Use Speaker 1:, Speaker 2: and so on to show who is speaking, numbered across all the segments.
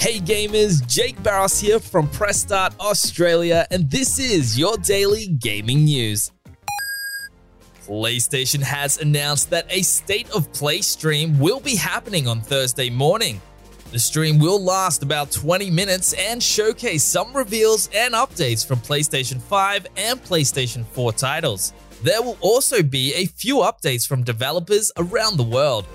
Speaker 1: Hey gamers, Jake Barros here from Press Start Australia, and this is your daily gaming news. PlayStation has announced that a State of Play stream will be happening on Thursday morning. The stream will last about 20 minutes and showcase some reveals and updates from PlayStation 5 and PlayStation 4 titles. There will also be a few updates from developers around the world.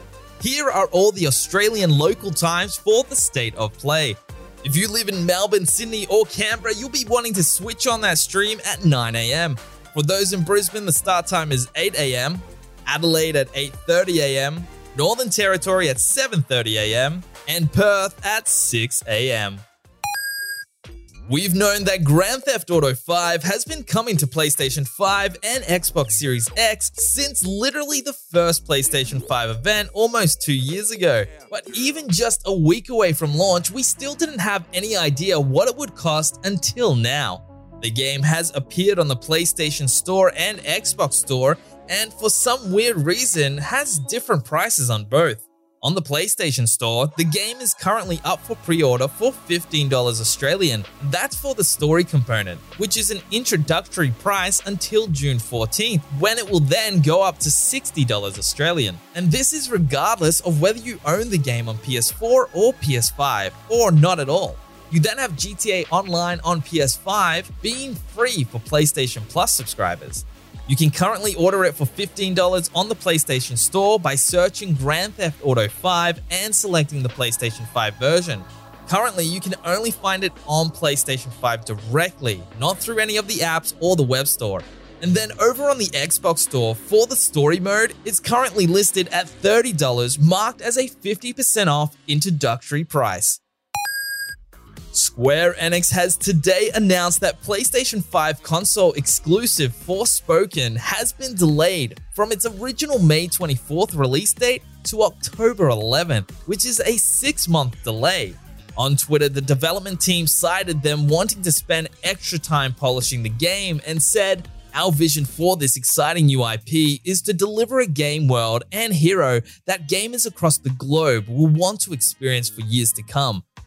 Speaker 1: Here are all the Australian local times for the State of Play. If you live in Melbourne, Sydney, or Canberra, you'll be wanting to switch on that stream at 9am. For those in Brisbane, the start time is 8 a.m., Adelaide at 8:30 a.m., Northern Territory at 7:30 a.m., and Perth at 6 a.m. We've known that Grand Theft Auto 5 has been coming to PlayStation 5 and Xbox Series X since literally the first PlayStation 5 event almost two years ago. But even just a week away from launch, we still didn't have any idea what it would cost until now. The game has appeared on the PlayStation Store and Xbox Store, and for some weird reason, has different prices on both. On the PlayStation Store, the game is currently up for pre order for $15 Australian. That's for the story component, which is an introductory price until June 14th, when it will then go up to $60 Australian. And this is regardless of whether you own the game on PS4 or PS5, or not at all. You then have GTA Online on PS5 being free for PlayStation Plus subscribers. You can currently order it for $15 on the PlayStation Store by searching Grand Theft Auto 5 and selecting the PlayStation 5 version. Currently, you can only find it on PlayStation 5 directly, not through any of the apps or the web store. And then over on the Xbox Store for the story mode, it's currently listed at $30, marked as a 50% off introductory price. Square Enix has today announced that PlayStation 5 console exclusive Forspoken has been delayed from its original May 24th release date to October 11th, which is a six month delay. On Twitter, the development team cited them wanting to spend extra time polishing the game and said, Our vision for this exciting new IP is to deliver a game world and hero that gamers across the globe will want to experience for years to come.